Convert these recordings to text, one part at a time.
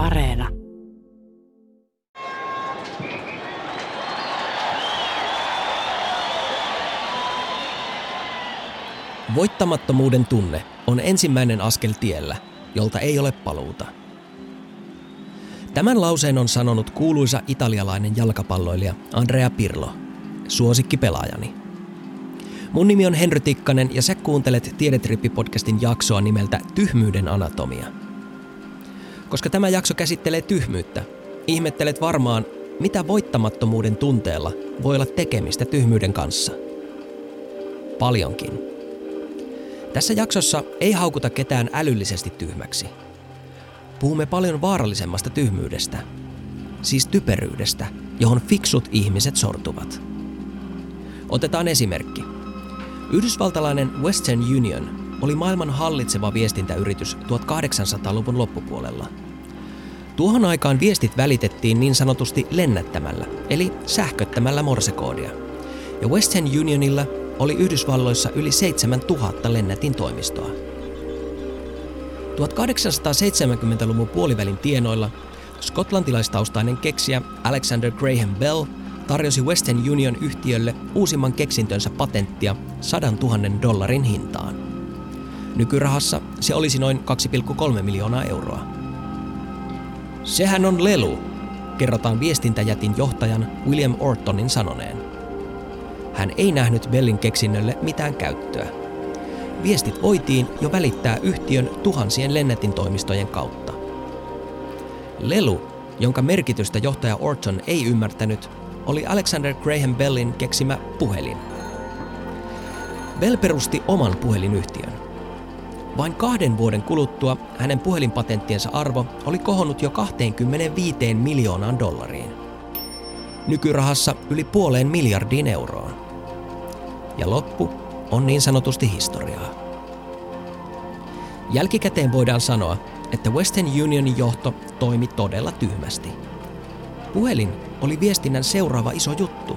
Areena. Voittamattomuuden tunne on ensimmäinen askel tiellä, jolta ei ole paluuta. Tämän lauseen on sanonut kuuluisa italialainen jalkapalloilija Andrea Pirlo, suosikki pelaajani. Mun nimi on Henry Tikkanen ja sä kuuntelet Tiedetrippi-podcastin jaksoa nimeltä Tyhmyyden anatomia. Koska tämä jakso käsittelee tyhmyyttä, ihmettelet varmaan, mitä voittamattomuuden tunteella voi olla tekemistä tyhmyyden kanssa. Paljonkin. Tässä jaksossa ei haukuta ketään älyllisesti tyhmäksi. Puhumme paljon vaarallisemmasta tyhmyydestä, siis typeryydestä, johon fiksut ihmiset sortuvat. Otetaan esimerkki. Yhdysvaltalainen Western Union oli maailman hallitseva viestintäyritys 1800-luvun loppupuolella. Tuohon aikaan viestit välitettiin niin sanotusti lennättämällä, eli sähköttämällä morsekoodia. Ja Western Unionilla oli Yhdysvalloissa yli 7000 lennätin toimistoa. 1870-luvun puolivälin tienoilla skotlantilaistaustainen keksijä Alexander Graham Bell tarjosi Western Union yhtiölle uusimman keksintönsä patenttia 100 000 dollarin hintaan. Nykyrahassa se olisi noin 2,3 miljoonaa euroa. Sehän on lelu, kerrotaan viestintäjätin johtajan William Ortonin sanoneen. Hän ei nähnyt Bellin keksinnölle mitään käyttöä. Viestit voitiin jo välittää yhtiön tuhansien lennätintoimistojen kautta. Lelu, jonka merkitystä johtaja Orton ei ymmärtänyt, oli Alexander Graham Bellin keksimä puhelin. Bell perusti oman puhelinyhtiön. Vain kahden vuoden kuluttua hänen puhelinpatenttiensa arvo oli kohonnut jo 25 miljoonaan dollariin. Nykyrahassa yli puoleen miljardiin euroon. Ja loppu on niin sanotusti historiaa. Jälkikäteen voidaan sanoa, että Western Unionin johto toimi todella tyhmästi. Puhelin oli viestinnän seuraava iso juttu.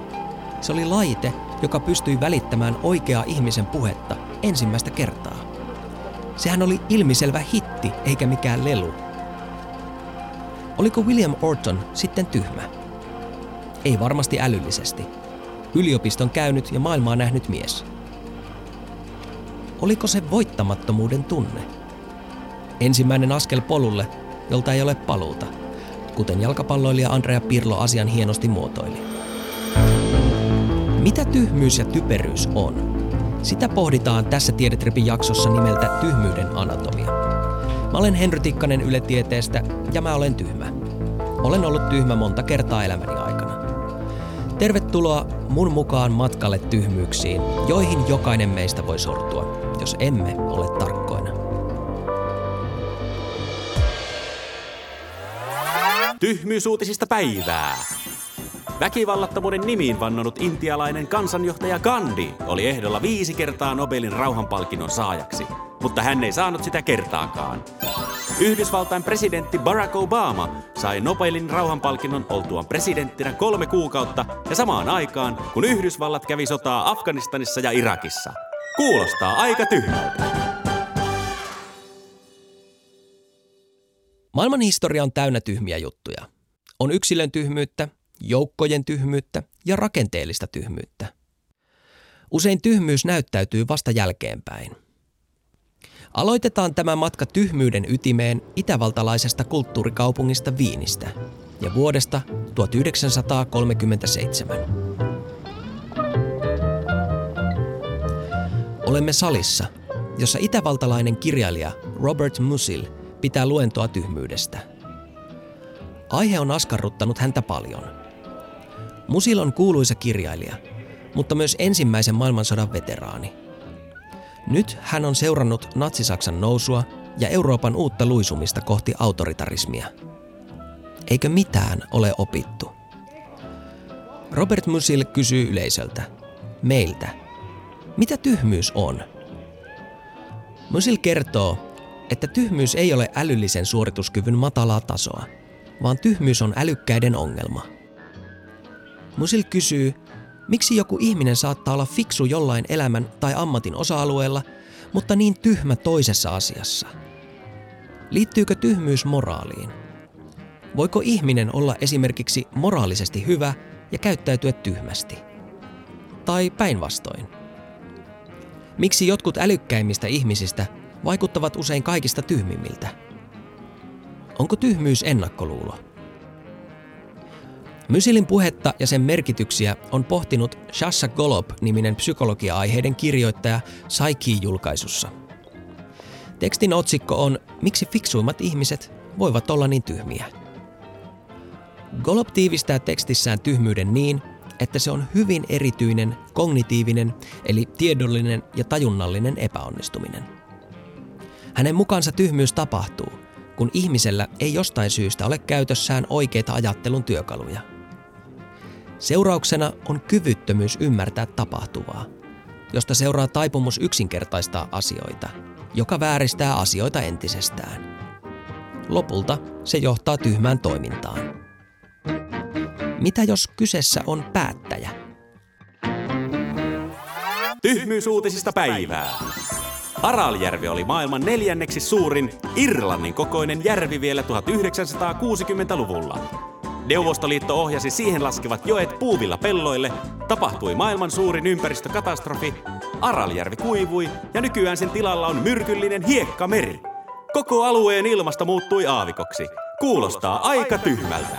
Se oli laite, joka pystyi välittämään oikeaa ihmisen puhetta ensimmäistä kertaa. Sehän oli ilmiselvä hitti eikä mikään lelu. Oliko William Orton sitten tyhmä? Ei varmasti älyllisesti. Yliopiston käynyt ja maailmaa nähnyt mies. Oliko se voittamattomuuden tunne? Ensimmäinen askel polulle, jolta ei ole paluuta – kuten jalkapalloilija Andrea Pirlo asian hienosti muotoili. Mitä tyhmyys ja typeryys on? Sitä pohditaan tässä Tiedetripin jaksossa nimeltä Tyhmyyden anatomia. Mä olen Henry Tikkanen Yle Tieteestä ja mä olen tyhmä. Olen ollut tyhmä monta kertaa elämäni aikana. Tervetuloa mun mukaan matkalle tyhmyyksiin, joihin jokainen meistä voi sortua, jos emme ole tarkkoja. Tyhmyysuutisista päivää. Väkivallattomuuden nimiin vannonut intialainen kansanjohtaja Gandhi oli ehdolla viisi kertaa Nobelin rauhanpalkinnon saajaksi, mutta hän ei saanut sitä kertaakaan. Yhdysvaltain presidentti Barack Obama sai Nobelin rauhanpalkinnon oltuaan presidenttinä kolme kuukautta ja samaan aikaan, kun Yhdysvallat kävi sotaa Afganistanissa ja Irakissa. Kuulostaa aika tyhmältä. Maailman historia on täynnä tyhmiä juttuja. On yksilön tyhmyyttä, joukkojen tyhmyyttä ja rakenteellista tyhmyyttä. Usein tyhmyys näyttäytyy vasta jälkeenpäin. Aloitetaan tämä matka tyhmyyden ytimeen itävaltalaisesta kulttuurikaupungista Viinistä ja vuodesta 1937. Olemme salissa, jossa itävaltalainen kirjailija Robert Musil – pitää luentoa tyhmyydestä. Aihe on askarruttanut häntä paljon. Musil on kuuluisa kirjailija, mutta myös ensimmäisen maailmansodan veteraani. Nyt hän on seurannut natsisaksan nousua ja Euroopan uutta luisumista kohti autoritarismia. Eikö mitään ole opittu? Robert Musil kysyy yleisöltä, meiltä, mitä tyhmyys on? Musil kertoo, että tyhmyys ei ole älyllisen suorituskyvyn matalaa tasoa, vaan tyhmyys on älykkäiden ongelma. Musil kysyy, miksi joku ihminen saattaa olla fiksu jollain elämän tai ammatin osa-alueella, mutta niin tyhmä toisessa asiassa. Liittyykö tyhmyys moraaliin? Voiko ihminen olla esimerkiksi moraalisesti hyvä ja käyttäytyä tyhmästi? Tai päinvastoin? Miksi jotkut älykkäimmistä ihmisistä vaikuttavat usein kaikista tyhmimmiltä? Onko tyhmyys ennakkoluulo? Mysilin puhetta ja sen merkityksiä on pohtinut Shasha Golob-niminen psykologia-aiheiden kirjoittaja Psyche-julkaisussa. Tekstin otsikko on Miksi fiksuimmat ihmiset voivat olla niin tyhmiä? Golob tiivistää tekstissään tyhmyyden niin, että se on hyvin erityinen kognitiivinen eli tiedollinen ja tajunnallinen epäonnistuminen. Hänen mukaansa tyhmyys tapahtuu, kun ihmisellä ei jostain syystä ole käytössään oikeita ajattelun työkaluja. Seurauksena on kyvyttömyys ymmärtää tapahtuvaa, josta seuraa taipumus yksinkertaistaa asioita, joka vääristää asioita entisestään. Lopulta se johtaa tyhmään toimintaan. Mitä jos kyseessä on päättäjä? Tyhmyysuutisista päivää. Araljärvi oli maailman neljänneksi suurin Irlannin kokoinen järvi vielä 1960-luvulla. Neuvostoliitto ohjasi siihen laskevat joet puuvilla pelloille, tapahtui maailman suurin ympäristökatastrofi, Araljärvi kuivui ja nykyään sen tilalla on myrkyllinen hiekkameri. Koko alueen ilmasta muuttui aavikoksi. Kuulostaa aika tyhmältä.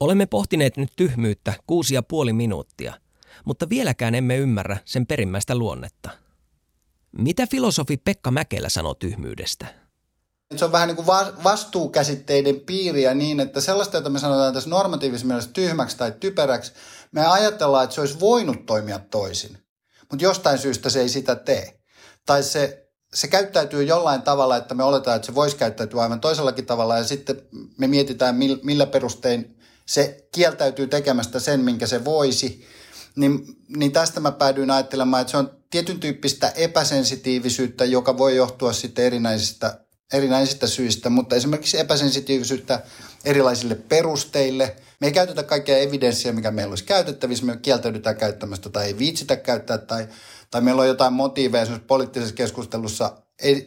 Olemme pohtineet nyt tyhmyyttä kuusi ja puoli minuuttia, mutta vieläkään emme ymmärrä sen perimmäistä luonnetta. Mitä filosofi Pekka Mäkelä sanoo tyhmyydestä? Se on vähän niin kuin vastuukäsitteiden piiriä niin, että sellaista, jota me sanotaan tässä normatiivisessa mielessä tyhmäksi tai typeräksi, me ajatellaan, että se olisi voinut toimia toisin. Mutta jostain syystä se ei sitä tee. Tai se, se käyttäytyy jollain tavalla, että me oletaan, että se voisi käyttäytyä aivan toisellakin tavalla ja sitten me mietitään, millä perustein se kieltäytyy tekemästä sen, minkä se voisi, niin, niin tästä mä päädyin ajattelemaan, että se on tietyn tyyppistä epäsensitiivisyyttä, joka voi johtua sitten erinäisistä, erinäisistä syistä, mutta esimerkiksi epäsensitiivisyyttä erilaisille perusteille. Me ei käytetä kaikkea evidenssiä, mikä meillä olisi käytettävissä, me kieltäydytään käyttämästä tai ei viitsitä käyttää tai, tai meillä on jotain motiiveja poliittisessa keskustelussa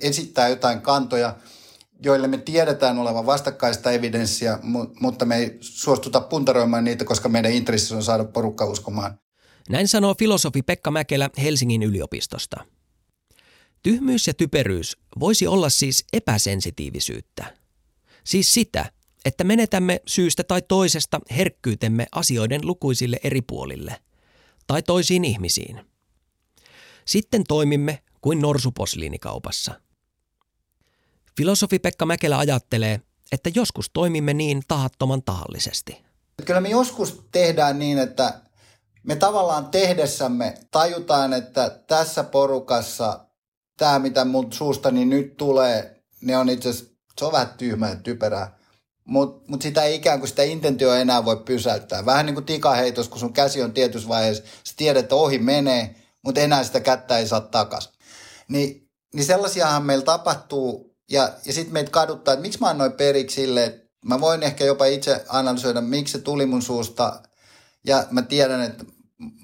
esittää jotain kantoja – joille me tiedetään olevan vastakkaista evidenssiä, mutta me ei suostuta puntaroimaan niitä, koska meidän intressissä on saada porukka uskomaan. Näin sanoo filosofi Pekka Mäkelä Helsingin yliopistosta. Tyhmyys ja typeryys voisi olla siis epäsensitiivisyyttä. Siis sitä, että menetämme syystä tai toisesta herkkyytemme asioiden lukuisille eri puolille tai toisiin ihmisiin. Sitten toimimme kuin norsuposliinikaupassa – Filosofi Pekka Mäkelä ajattelee, että joskus toimimme niin tahattoman tahallisesti. Kyllä me joskus tehdään niin, että me tavallaan tehdessämme tajutaan, että tässä porukassa tämä, mitä mun suustani nyt tulee, ne on itse asiassa, se on vähän tyhmää ja typerää. Mutta mut sitä ei ikään kuin sitä intentio enää voi pysäyttää. Vähän niin kuin tikaheitos, kun sun käsi on tietyssä vaiheessa, sä tiedät, että ohi menee, mutta enää sitä kättä ei saa takas. Ni, niin sellaisiahan meillä tapahtuu ja, ja sitten meitä kaduttaa, että miksi mä annoin periksi silleen, mä voin ehkä jopa itse analysoida, miksi se tuli mun suusta. Ja mä tiedän, että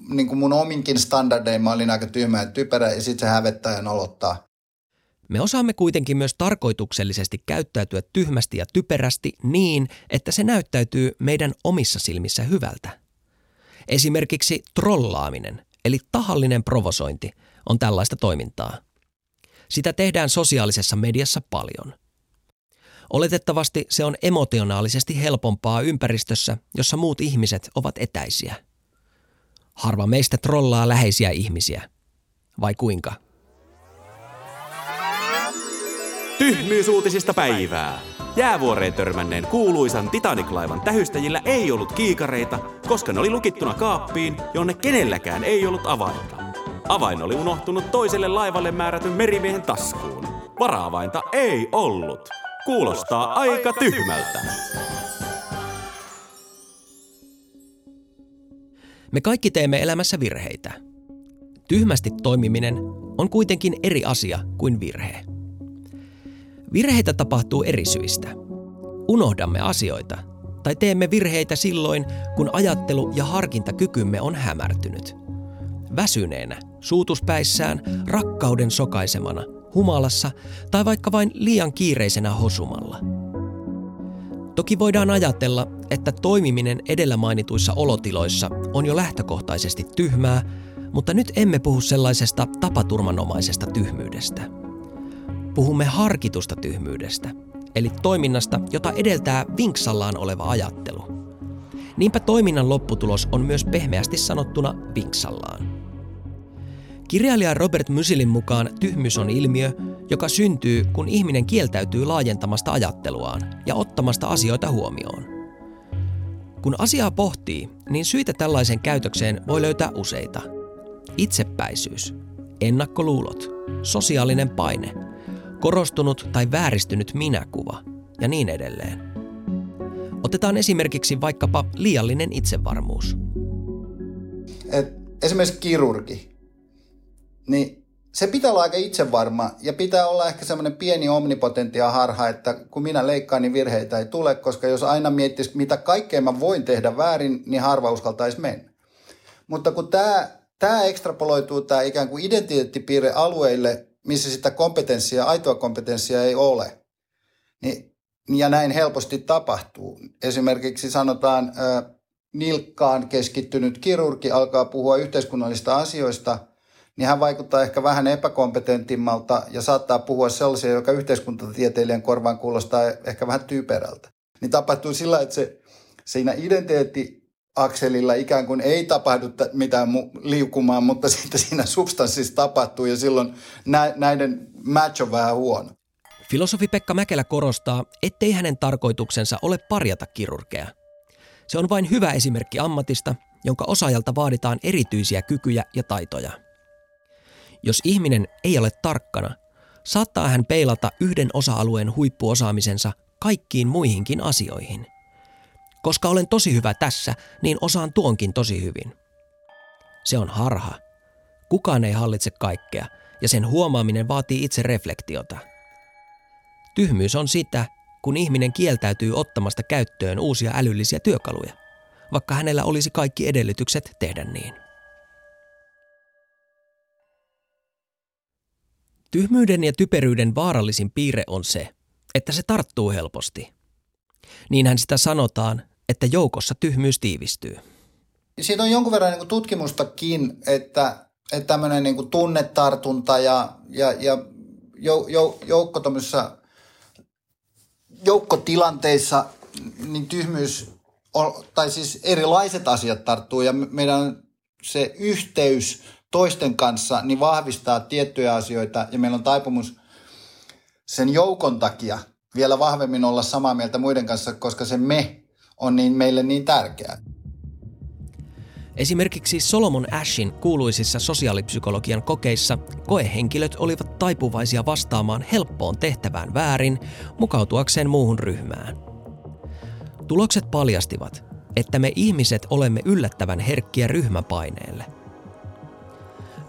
niin kuin mun ominkin standardein mä olin aika tyhmä ja typerä ja sitten se hävettää ja nolottaa. Me osaamme kuitenkin myös tarkoituksellisesti käyttäytyä tyhmästi ja typerästi niin, että se näyttäytyy meidän omissa silmissä hyvältä. Esimerkiksi trollaaminen, eli tahallinen provosointi, on tällaista toimintaa – sitä tehdään sosiaalisessa mediassa paljon. Oletettavasti se on emotionaalisesti helpompaa ympäristössä, jossa muut ihmiset ovat etäisiä. Harva meistä trollaa läheisiä ihmisiä. Vai kuinka? Tyhmyysuutisista päivää. Jäävuoreen törmänneen kuuluisan Titanic-laivan tähystäjillä ei ollut kiikareita, koska ne oli lukittuna kaappiin, jonne kenelläkään ei ollut avainta. Avain oli unohtunut toiselle laivalle määrätyn merimiehen taskuun. Varaavainta ei ollut. Kuulostaa aika tyhmältä. Me kaikki teemme elämässä virheitä. Tyhmästi toimiminen on kuitenkin eri asia kuin virhe. Virheitä tapahtuu eri syistä. Unohdamme asioita tai teemme virheitä silloin, kun ajattelu- ja harkintakykymme on hämärtynyt. Väsyneenä suutuspäissään, rakkauden sokaisemana, humalassa tai vaikka vain liian kiireisenä hosumalla. Toki voidaan ajatella, että toimiminen edellä mainituissa olotiloissa on jo lähtökohtaisesti tyhmää, mutta nyt emme puhu sellaisesta tapaturmanomaisesta tyhmyydestä. Puhumme harkitusta tyhmyydestä, eli toiminnasta, jota edeltää vinksallaan oleva ajattelu. Niinpä toiminnan lopputulos on myös pehmeästi sanottuna vinksallaan. Kirjailija Robert Musilin mukaan tyhmyys on ilmiö, joka syntyy, kun ihminen kieltäytyy laajentamasta ajatteluaan ja ottamasta asioita huomioon. Kun asiaa pohtii, niin syitä tällaisen käytökseen voi löytää useita. Itsepäisyys, ennakkoluulot, sosiaalinen paine, korostunut tai vääristynyt minäkuva ja niin edelleen. Otetaan esimerkiksi vaikkapa liiallinen itsevarmuus. Et esimerkiksi kirurgi, niin se pitää olla aika itsevarma ja pitää olla ehkä semmoinen pieni omnipotentia harha, että kun minä leikkaan, niin virheitä ei tule, koska jos aina miettisi, mitä kaikkea mä voin tehdä väärin, niin harva uskaltaisi mennä. Mutta kun tämä, tämä ekstrapoloituu tämä ikään kuin identiteettipiirre alueille, missä sitä kompetenssia, aitoa kompetenssia ei ole, niin, ja näin helposti tapahtuu. Esimerkiksi sanotaan, nilkkaan keskittynyt kirurgi alkaa puhua yhteiskunnallista asioista – niin hän vaikuttaa ehkä vähän epäkompetentimmalta ja saattaa puhua sellaisia, joka yhteiskuntatieteilijän korvaan kuulostaa ehkä vähän typerältä. Niin tapahtuu sillä, että se siinä identiteetti akselilla ikään kuin ei tapahdu mitään liukumaan, mutta sitten siinä substanssissa tapahtuu ja silloin näiden match on vähän huono. Filosofi Pekka Mäkelä korostaa, ettei hänen tarkoituksensa ole parjata kirurgeja. Se on vain hyvä esimerkki ammatista, jonka osaajalta vaaditaan erityisiä kykyjä ja taitoja. Jos ihminen ei ole tarkkana, saattaa hän peilata yhden osa-alueen huippuosaamisensa kaikkiin muihinkin asioihin. Koska olen tosi hyvä tässä, niin osaan tuonkin tosi hyvin. Se on harha. Kukaan ei hallitse kaikkea, ja sen huomaaminen vaatii itse reflektiota. Tyhmyys on sitä, kun ihminen kieltäytyy ottamasta käyttöön uusia älyllisiä työkaluja, vaikka hänellä olisi kaikki edellytykset tehdä niin. Tyhmyyden ja typeryyden vaarallisin piirre on se, että se tarttuu helposti. Niinhän sitä sanotaan, että joukossa tyhmyys tiivistyy. Siitä on jonkun verran niin tutkimustakin, että, että tämmöinen niin tunnetartunta ja, ja, ja jou, jou, joukko joukkotilanteissa niin tyhmyys, tai siis erilaiset asiat tarttuu ja meidän se yhteys toisten kanssa, niin vahvistaa tiettyjä asioita ja meillä on taipumus sen joukon takia vielä vahvemmin olla samaa mieltä muiden kanssa, koska se me on niin meille niin tärkeää. Esimerkiksi Solomon Ashin kuuluisissa sosiaalipsykologian kokeissa koehenkilöt olivat taipuvaisia vastaamaan helppoon tehtävään väärin mukautuakseen muuhun ryhmään. Tulokset paljastivat, että me ihmiset olemme yllättävän herkkiä ryhmäpaineelle –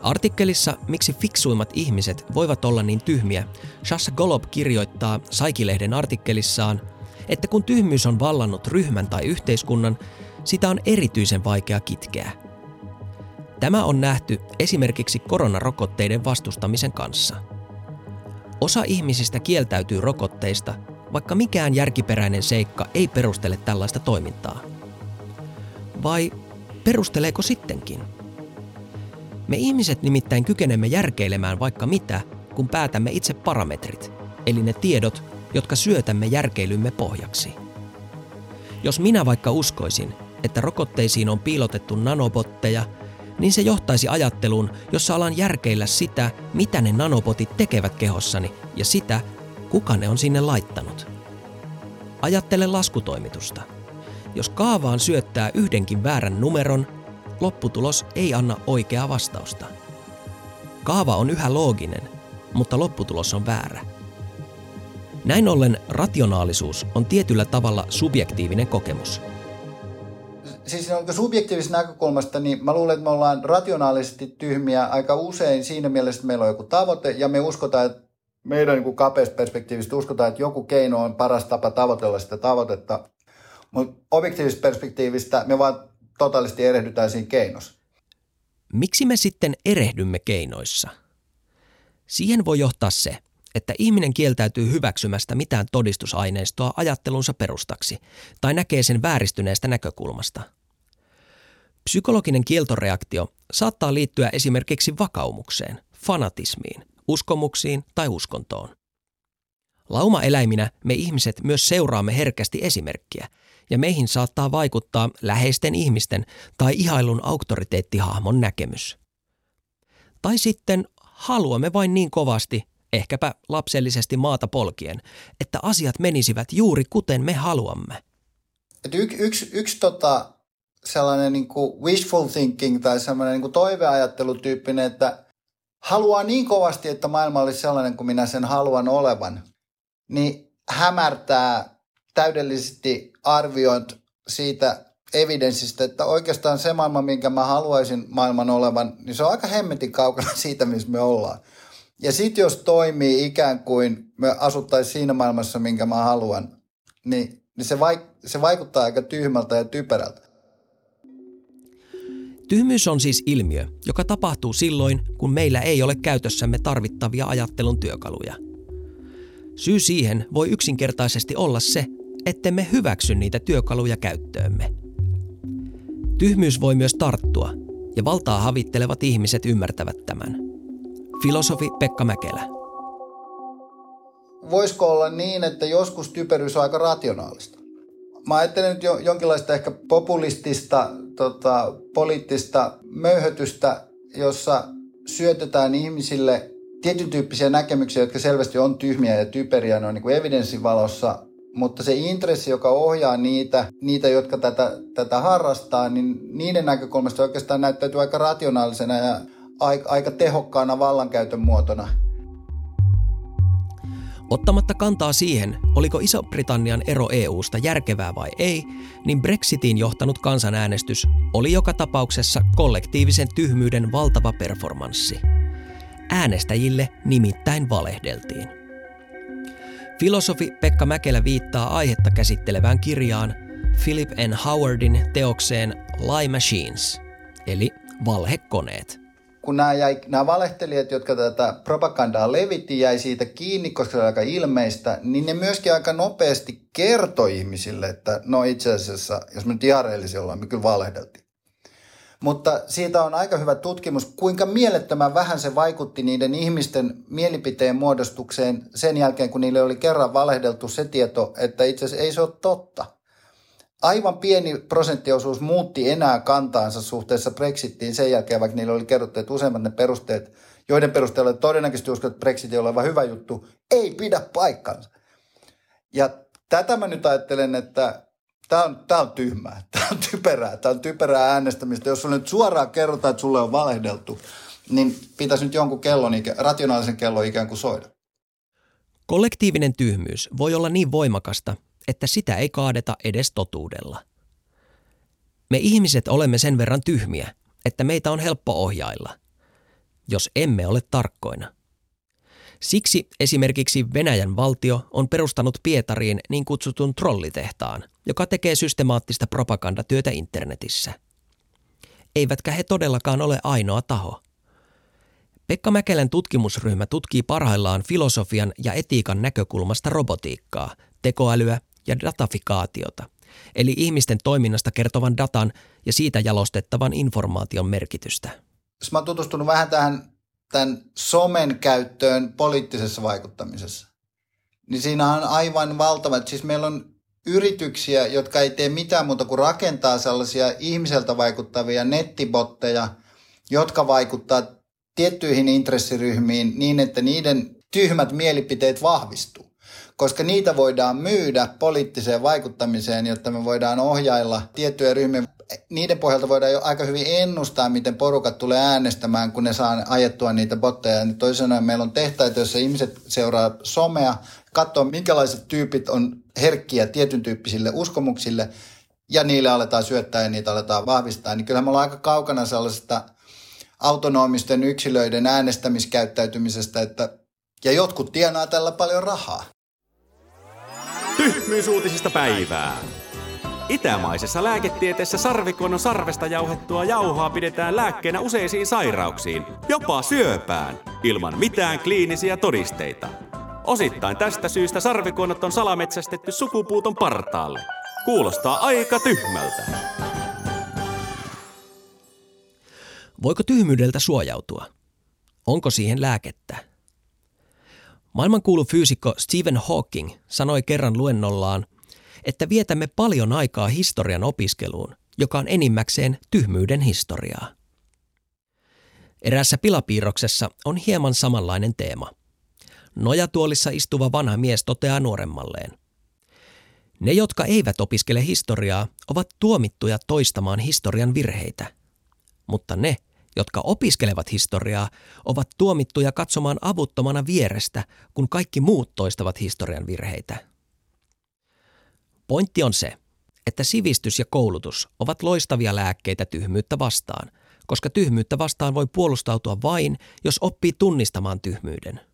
Artikkelissa Miksi fiksuimmat ihmiset voivat olla niin tyhmiä, Shasha Golob kirjoittaa Saikilehden artikkelissaan, että kun tyhmyys on vallannut ryhmän tai yhteiskunnan, sitä on erityisen vaikea kitkeä. Tämä on nähty esimerkiksi koronarokotteiden vastustamisen kanssa. Osa ihmisistä kieltäytyy rokotteista, vaikka mikään järkiperäinen seikka ei perustele tällaista toimintaa. Vai perusteleeko sittenkin? Me ihmiset nimittäin kykenemme järkeilemään vaikka mitä, kun päätämme itse parametrit, eli ne tiedot, jotka syötämme järkeilymme pohjaksi. Jos minä vaikka uskoisin, että rokotteisiin on piilotettu nanobotteja, niin se johtaisi ajatteluun, jossa alan järkeillä sitä, mitä ne nanobotit tekevät kehossani ja sitä, kuka ne on sinne laittanut. Ajattele laskutoimitusta. Jos kaavaan syöttää yhdenkin väärän numeron, lopputulos ei anna oikeaa vastausta. Kaava on yhä looginen, mutta lopputulos on väärä. Näin ollen rationaalisuus on tietyllä tavalla subjektiivinen kokemus. Siis subjektiivisesta näkökulmasta, niin mä luulen, että me ollaan rationaalisesti tyhmiä aika usein siinä mielessä, että meillä on joku tavoite ja me uskotaan, että meidän niin kapeasta perspektiivistä uskotaan, että joku keino on paras tapa tavoitella sitä tavoitetta. Mutta objektiivisesta perspektiivistä me vaan totaalisesti erehdytään siinä keinossa. Miksi me sitten erehdymme keinoissa? Siihen voi johtaa se, että ihminen kieltäytyy hyväksymästä mitään todistusaineistoa ajattelunsa perustaksi tai näkee sen vääristyneestä näkökulmasta. Psykologinen kieltoreaktio saattaa liittyä esimerkiksi vakaumukseen, fanatismiin, uskomuksiin tai uskontoon. Lauma-eläiminä me ihmiset myös seuraamme herkästi esimerkkiä, ja meihin saattaa vaikuttaa läheisten ihmisten tai ihailun auktoriteettihahmon näkemys. Tai sitten haluamme vain niin kovasti, ehkäpä lapsellisesti maata polkien, että asiat menisivät juuri kuten me haluamme. Et y- yksi, yksi tota, sellainen niin kuin wishful thinking tai sellainen niin kuin toiveajattelutyyppinen, että haluaa niin kovasti, että maailma olisi sellainen kuin minä sen haluan olevan, niin hämärtää täydellisesti arvioint siitä evidenssistä, että oikeastaan se maailma, minkä mä haluaisin maailman olevan, niin se on aika hemmetin kaukana siitä, missä me ollaan. Ja sitten jos toimii ikään kuin me asuttaisiin siinä maailmassa, minkä mä haluan, niin, niin se, vaik- se vaikuttaa aika tyhmältä ja typerältä. Tyhmyys on siis ilmiö, joka tapahtuu silloin, kun meillä ei ole käytössämme tarvittavia ajattelun työkaluja. Syy siihen voi yksinkertaisesti olla se, ettemme hyväksy niitä työkaluja käyttöömme. Tyhmyys voi myös tarttua, ja valtaa havittelevat ihmiset ymmärtävät tämän. Filosofi Pekka Mäkelä. Voisiko olla niin, että joskus typeryys on aika rationaalista? Mä ajattelen nyt jo, jonkinlaista ehkä populistista, tota, poliittista möyhötystä, jossa syötetään ihmisille tietyn tyyppisiä näkemyksiä, jotka selvästi on tyhmiä ja typeriä noin niin kuin evidenssin valossa, mutta se intressi, joka ohjaa niitä, niitä jotka tätä, tätä harrastaa, niin niiden näkökulmasta oikeastaan näyttäytyy aika rationaalisena ja aika, aika tehokkaana vallankäytön muotona. Ottamatta kantaa siihen, oliko Iso-Britannian ero EUsta järkevää vai ei, niin Brexitiin johtanut kansanäänestys oli joka tapauksessa kollektiivisen tyhmyyden valtava performanssi. Äänestäjille nimittäin valehdeltiin. Filosofi Pekka Mäkelä viittaa aihetta käsittelevään kirjaan Philip N. Howardin teokseen Lie Machines, eli valhekoneet kun nämä, jäi, nämä valehtelijat, jotka tätä propagandaa levitti, jäi siitä kiinni, koska se oli aika ilmeistä, niin ne myöskin aika nopeasti kertoi ihmisille, että no itse asiassa, jos me nyt ihan ollaan, me kyllä valehdeltiin. Mutta siitä on aika hyvä tutkimus, kuinka mielettömän vähän se vaikutti niiden ihmisten mielipiteen muodostukseen sen jälkeen, kun niille oli kerran valehdeltu se tieto, että itse asiassa ei se ole totta aivan pieni prosenttiosuus muutti enää kantaansa suhteessa Brexittiin sen jälkeen, vaikka niillä oli kerrottu, että useimmat ne perusteet, joiden perusteella todennäköisesti uskon, että Brexit on oleva hyvä juttu, ei pidä paikkansa. Ja tätä mä nyt ajattelen, että tämä on, tämä on tyhmää, tämä on typerää, tämä on typerää äänestämistä. Jos sulle nyt suoraan kerrotaan, että sulle on valehdeltu, niin pitäisi nyt jonkun kellon, rationaalisen kellon ikään kuin soida. Kollektiivinen tyhmyys voi olla niin voimakasta, että sitä ei kaadeta edes totuudella. Me ihmiset olemme sen verran tyhmiä, että meitä on helppo ohjailla, jos emme ole tarkkoina. Siksi esimerkiksi Venäjän valtio on perustanut Pietariin niin kutsutun trollitehtaan, joka tekee systemaattista propagandatyötä internetissä. Eivätkä he todellakaan ole ainoa taho. Pekka Mäkelän tutkimusryhmä tutkii parhaillaan filosofian ja etiikan näkökulmasta robotiikkaa, tekoälyä ja datafikaatiota, eli ihmisten toiminnasta kertovan datan ja siitä jalostettavan informaation merkitystä. Jos mä oon tutustunut vähän tähän tämän somen käyttöön poliittisessa vaikuttamisessa, niin siinä on aivan valtava, siis meillä on yrityksiä, jotka ei tee mitään muuta kuin rakentaa sellaisia ihmiseltä vaikuttavia nettibotteja, jotka vaikuttaa tiettyihin intressiryhmiin niin, että niiden tyhmät mielipiteet vahvistuu koska niitä voidaan myydä poliittiseen vaikuttamiseen, jotta me voidaan ohjailla tiettyjä ryhmiä. Niiden pohjalta voidaan jo aika hyvin ennustaa, miten porukat tulee äänestämään, kun ne saa ajettua niitä botteja. Toisin meillä on tehtaita, joissa ihmiset seuraa somea, katsoo minkälaiset tyypit on herkkiä tietyn tyyppisille uskomuksille, ja niille aletaan syöttää ja niitä aletaan vahvistaa. Niin kyllä me ollaan aika kaukana sellaisesta autonomisten yksilöiden äänestämiskäyttäytymisestä, että ja jotkut tienaa tällä paljon rahaa. Tyhmyysuutisista päivää. Itämaisessa lääketieteessä sarvikon sarvesta jauhettua jauhaa pidetään lääkkeenä useisiin sairauksiin, jopa syöpään, ilman mitään kliinisiä todisteita. Osittain tästä syystä sarvikuonot on salametsästetty sukupuuton partaalle. Kuulostaa aika tyhmältä. Voiko tyhmyydeltä suojautua? Onko siihen lääkettä? Maailmankuulu fyysikko Stephen Hawking sanoi kerran luennollaan, että vietämme paljon aikaa historian opiskeluun, joka on enimmäkseen tyhmyyden historiaa. Eräässä pilapiirroksessa on hieman samanlainen teema. Nojatuolissa istuva vanha mies toteaa nuoremmalleen. Ne, jotka eivät opiskele historiaa, ovat tuomittuja toistamaan historian virheitä. Mutta ne, jotka opiskelevat historiaa, ovat tuomittuja katsomaan avuttomana vierestä, kun kaikki muut toistavat historian virheitä. Pointti on se, että sivistys ja koulutus ovat loistavia lääkkeitä tyhmyyttä vastaan, koska tyhmyyttä vastaan voi puolustautua vain, jos oppii tunnistamaan tyhmyyden.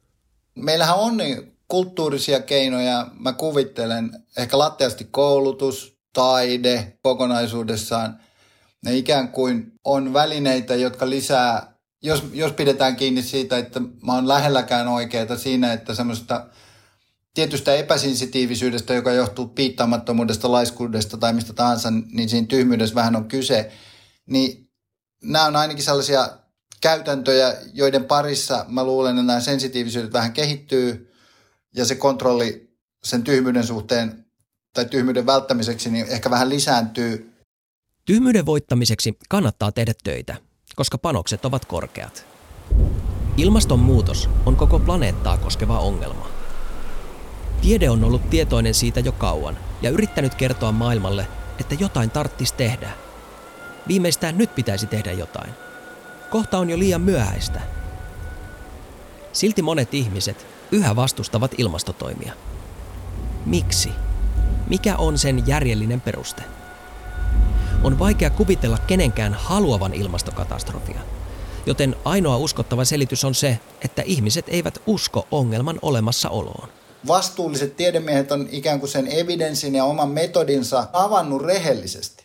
Meillähän on niin kulttuurisia keinoja, mä kuvittelen, ehkä latteasti koulutus, taide kokonaisuudessaan, ne ikään kuin on välineitä, jotka lisää, jos, jos pidetään kiinni siitä, että mä oon lähelläkään oikeaa siinä, että semmoista tietystä epäsensitiivisyydestä, joka johtuu piittaamattomuudesta, laiskuudesta tai mistä tahansa, niin siinä tyhmyydessä vähän on kyse, niin nämä on ainakin sellaisia käytäntöjä, joiden parissa mä luulen, että nämä sensitiivisyydet vähän kehittyy ja se kontrolli sen tyhmyyden suhteen tai tyhmyyden välttämiseksi niin ehkä vähän lisääntyy. Tyhmyyden voittamiseksi kannattaa tehdä töitä, koska panokset ovat korkeat. Ilmastonmuutos on koko planeettaa koskeva ongelma. Tiede on ollut tietoinen siitä jo kauan ja yrittänyt kertoa maailmalle, että jotain tarttis tehdä. Viimeistään nyt pitäisi tehdä jotain. Kohta on jo liian myöhäistä. Silti monet ihmiset yhä vastustavat ilmastotoimia. Miksi? Mikä on sen järjellinen peruste? On vaikea kuvitella kenenkään haluavan ilmastokatastrofia, joten ainoa uskottava selitys on se, että ihmiset eivät usko ongelman olemassaoloon vastuulliset tiedemiehet on ikään kuin sen evidenssin ja oman metodinsa avannut rehellisesti,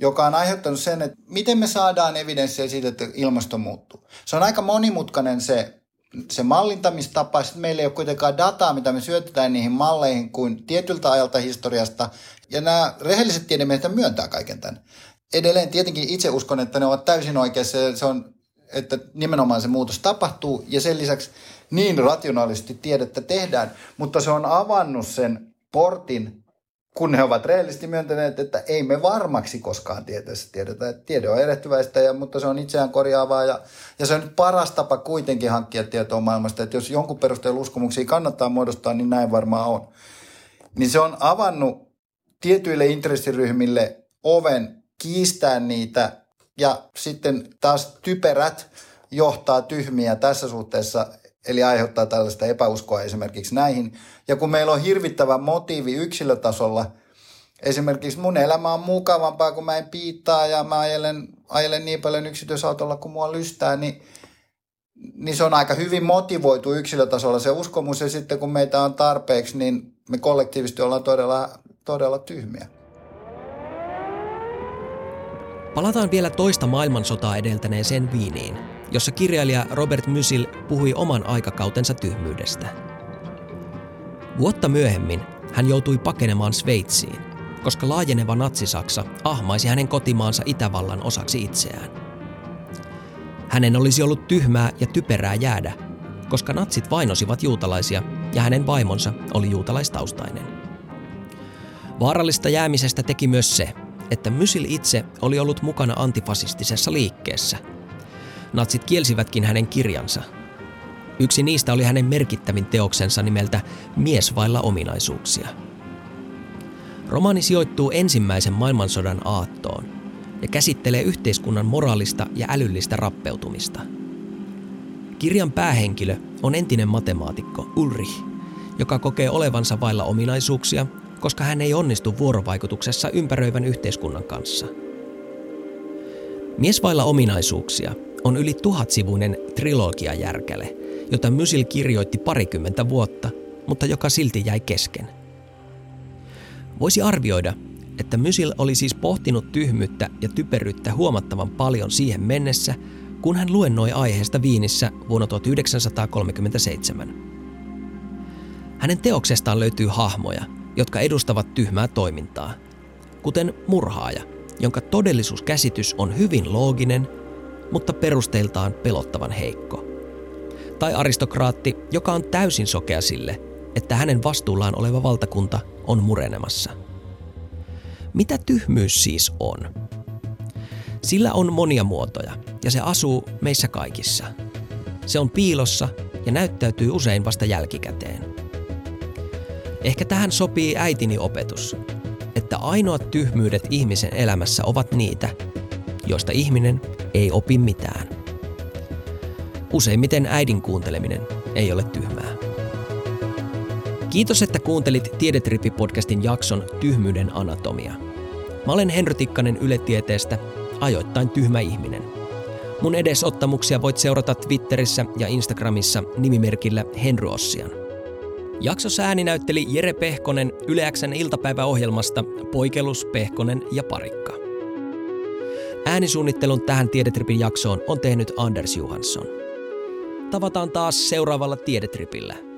joka on aiheuttanut sen, että miten me saadaan evidenssiä siitä, että ilmasto muuttuu. Se on aika monimutkainen se, se mallintamistapa. Sitten meillä ei ole kuitenkaan dataa, mitä me syötetään niihin malleihin kuin tietyltä ajalta historiasta. Ja nämä rehelliset tiedemiehet myöntää kaiken tämän. Edelleen tietenkin itse uskon, että ne ovat täysin oikeassa. Se on, että nimenomaan se muutos tapahtuu. Ja sen lisäksi niin rationaalisesti tiedettä tehdään, mutta se on avannut sen portin, kun he ovat rehellisesti myöntäneet, että ei me varmaksi koskaan tieteessä tiedetä. Että tiede on erehtyväistä, ja, mutta se on itseään korjaavaa ja, ja se on nyt paras tapa kuitenkin hankkia tietoa maailmasta. Että jos jonkun perusteella uskomuksia kannattaa muodostaa, niin näin varmaan on. Niin se on avannut tietyille intressiryhmille oven kiistää niitä ja sitten taas typerät johtaa tyhmiä tässä suhteessa Eli aiheuttaa tällaista epäuskoa esimerkiksi näihin. Ja kun meillä on hirvittävä motiivi yksilötasolla, esimerkiksi mun elämä on mukavampaa, kun mä en piittaa ja mä ajelen, ajelen niin paljon yksityisautolla kuin mua lystää, niin, niin se on aika hyvin motivoitu yksilötasolla se uskomus. Ja sitten kun meitä on tarpeeksi, niin me kollektiivisesti ollaan todella, todella tyhmiä. Palataan vielä toista maailmansotaa edeltäneeseen Viiniin jossa kirjailija Robert Mysil puhui oman aikakautensa tyhmyydestä. Vuotta myöhemmin hän joutui pakenemaan Sveitsiin, koska laajeneva natsisaksa ahmaisi hänen kotimaansa Itävallan osaksi itseään. Hänen olisi ollut tyhmää ja typerää jäädä, koska natsit vainosivat juutalaisia ja hänen vaimonsa oli juutalaistaustainen. Vaarallista jäämisestä teki myös se, että Mysil itse oli ollut mukana antifasistisessa liikkeessä – natsit kielsivätkin hänen kirjansa. Yksi niistä oli hänen merkittävin teoksensa nimeltä Mies vailla ominaisuuksia. Romaani sijoittuu ensimmäisen maailmansodan aattoon ja käsittelee yhteiskunnan moraalista ja älyllistä rappeutumista. Kirjan päähenkilö on entinen matemaatikko Ulrich, joka kokee olevansa vailla ominaisuuksia, koska hän ei onnistu vuorovaikutuksessa ympäröivän yhteiskunnan kanssa. Mies vailla ominaisuuksia on yli tuhatsivuinen trilogiajärkäle, jota Mysil kirjoitti parikymmentä vuotta, mutta joka silti jäi kesken. Voisi arvioida, että Mysil oli siis pohtinut tyhmyyttä ja typeryyttä huomattavan paljon siihen mennessä, kun hän luennoi aiheesta Viinissä vuonna 1937. Hänen teoksestaan löytyy hahmoja, jotka edustavat tyhmää toimintaa, kuten murhaaja, jonka todellisuuskäsitys on hyvin looginen, mutta perusteiltaan pelottavan heikko. Tai aristokraatti, joka on täysin sokea sille, että hänen vastuullaan oleva valtakunta on murenemassa. Mitä tyhmyys siis on? Sillä on monia muotoja ja se asuu meissä kaikissa. Se on piilossa ja näyttäytyy usein vasta jälkikäteen. Ehkä tähän sopii äitini opetus, että ainoat tyhmyydet ihmisen elämässä ovat niitä, joista ihminen ei opi mitään. Useimmiten äidin kuunteleminen ei ole tyhmää. Kiitos, että kuuntelit Tiedetrippi-podcastin jakson Tyhmyyden anatomia. Mä olen Henry Tikkanen Yle Tieteestä, ajoittain tyhmä ihminen. Mun edesottamuksia voit seurata Twitterissä ja Instagramissa nimimerkillä Henry Ossian. Jaksossa ääni näytteli Jere Pehkonen Yleäksän iltapäiväohjelmasta Poikelus, Pehkonen ja Parikka. Äänisuunnittelun tähän Tiedetripin jaksoon on tehnyt Anders Johansson. Tavataan taas seuraavalla Tiedetripillä –